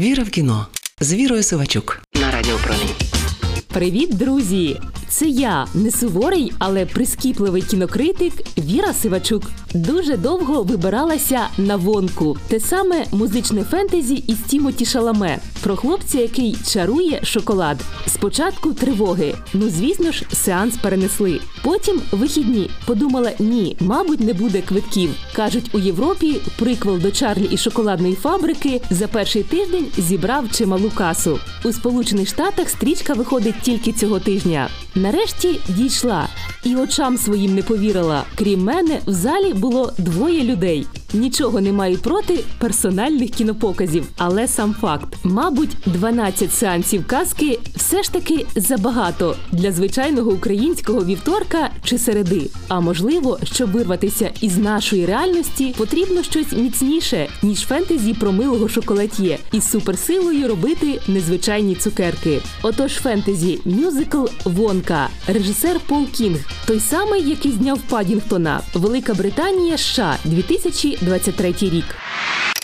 Віра в кіно з Вірою Сивачук на Радіо Промінь. Привіт, друзі! Це я, не суворий, але прискіпливий кінокритик Віра Сивачук. Дуже довго вибиралася на вонку. Те саме музичне фентезі із Тімоті Шаламе про хлопця, який чарує шоколад. Спочатку тривоги. Ну звісно ж, сеанс перенесли. Потім вихідні. Подумала, ні, мабуть, не буде квитків. кажуть, у Європі приквел до Чарлі і шоколадної фабрики за перший тиждень зібрав чималу касу. У Сполучених Штатах стрічка виходить тільки цього тижня. Нарешті дійшла і очам своїм не повірила. Крім мене, в залі було двоє людей. Нічого не маю проти персональних кінопоказів, але сам факт, мабуть, 12 сеансів казки все ж таки забагато для звичайного українського вівторка чи середи. А можливо, щоб вирватися із нашої реальності, потрібно щось міцніше ніж фентезі про милого шоколад'є із суперсилою робити незвичайні цукерки. Отож, фентезі мюзикл Вонка, режисер Пол Кінг, той самий, який зняв Падінгтона, Велика Британія, США, 2023 рік.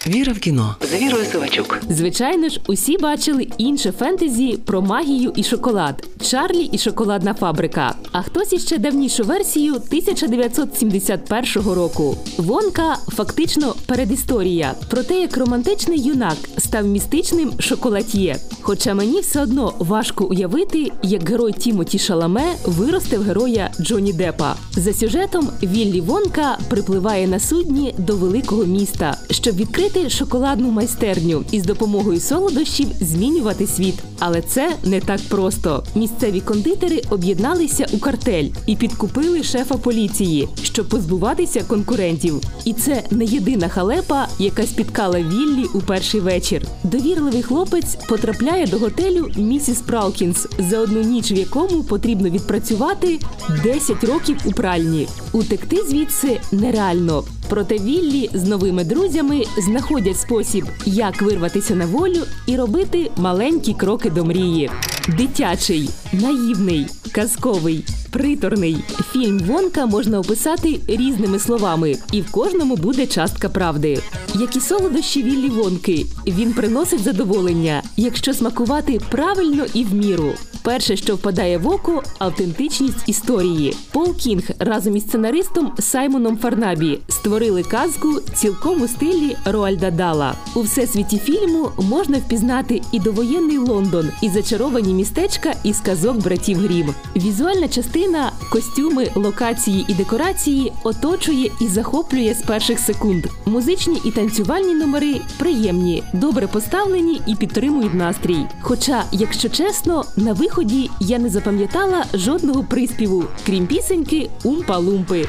Віра в кіно з Вірою Сивачук. Звичайно ж, усі бачили інше фентезі про магію і шоколад Чарлі і шоколадна фабрика. А хтось іще давнішу версію 1971 року. Вонка фактично передісторія про те, як романтичний юнак став містичним шоколад'є. Хоча мені все одно важко уявити, як герой Тімоті Шаламе виросте в героя Джоні Депа. За сюжетом Віллі Вонка припливає на судні до великого міста, щоб відкрити шоколадну майстерню і з допомогою солодощів змінювати світ. Але це не так просто. Місцеві кондитери об'єдналися у картель і підкупили шефа поліції, щоб позбуватися конкурентів. І це не єдина халепа, яка спіткала Віллі у перший вечір. Довірливий хлопець потрапляє до готелю місіс Пралкінс, за одну ніч, в якому потрібно відпрацювати 10 років у пральні. Утекти звідси нереально. Проте Віллі з новими друзями знаходять спосіб, як вирватися на волю і робити маленькі кроки до мрії. Дитячий, наївний, казковий, приторний фільм Вонка можна описати різними словами, і в кожному буде частка правди. Як і солодощі Віллі Вонки, він приносить задоволення, якщо смакувати правильно і в міру. Перше, що впадає в око автентичність історії. Пол Кінг разом із сценаристом Саймоном Фарнабі створили казку цілком у стилі Роальда Дала. У всесвіті фільму можна впізнати і довоєнний Лондон, і зачаровані містечка із казок братів Грім. Візуальна частина, костюми, локації і декорації оточує і захоплює з перших секунд. Музичні і танцювальні номери приємні, добре поставлені і підтримують настрій. Хоча, якщо чесно, на виході я не запам'ятала жодного приспіву, крім пісеньки Умпа-лумпи.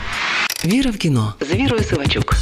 Віра в кіно з Вірою Сивачук.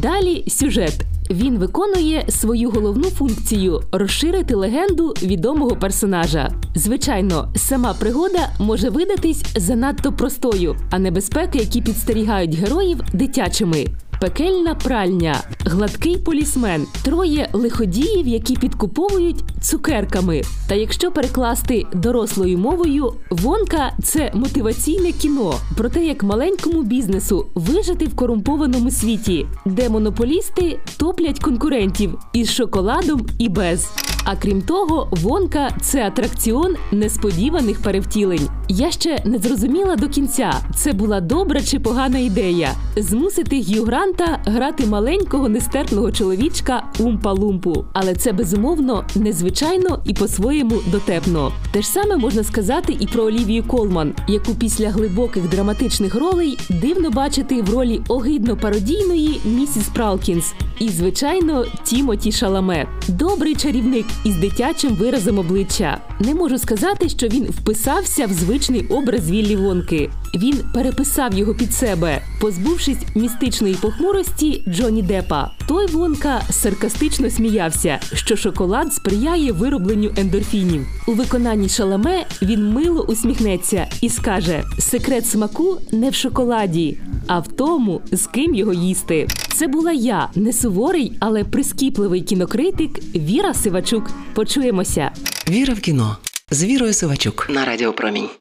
Далі сюжет. Він виконує свою головну функцію розширити легенду відомого персонажа. Звичайно, сама пригода може видатись занадто простою, а небезпеки, які підстерігають героїв, дитячими. Пекельна пральня, гладкий полісмен, троє лиходіїв, які підкуповують цукерками. Та якщо перекласти дорослою мовою, вонка це мотиваційне кіно про те, як маленькому бізнесу вижити в корумпованому світі, де монополісти топлять конкурентів із шоколадом і без. А крім того, вонка це атракціон несподіваних перевтілень. Я ще не зрозуміла до кінця, це була добра чи погана ідея змусити Гью грати маленького нестерпного чоловічка Умпа-Лумпу. Але це безумовно незвичайно і по-своєму дотепно. Те ж саме можна сказати і про Олівію Колман, яку після глибоких драматичних ролей дивно бачити в ролі огидно пародійної місіс Пралкінс. І, звичайно, Тімоті Шаламе. Добрий чарівник із дитячим виразом обличчя. Не можу сказати, що він вписався в звичний образ Віллі Вонки. Він переписав його під себе, позбувшись містичної похмурості Джоні Депа. Той Вонка саркастично сміявся, що шоколад сприяє виробленню ендорфінів. У виконанні шаламе він мило усміхнеться і скаже: секрет смаку не в шоколаді, а в тому, з ким його їсти. Це була я, не суворий, але прискіпливий кінокритик Віра Сивачук. Почуємося. Віра в кіно з Вірою Сивачук на Радіо Промінь.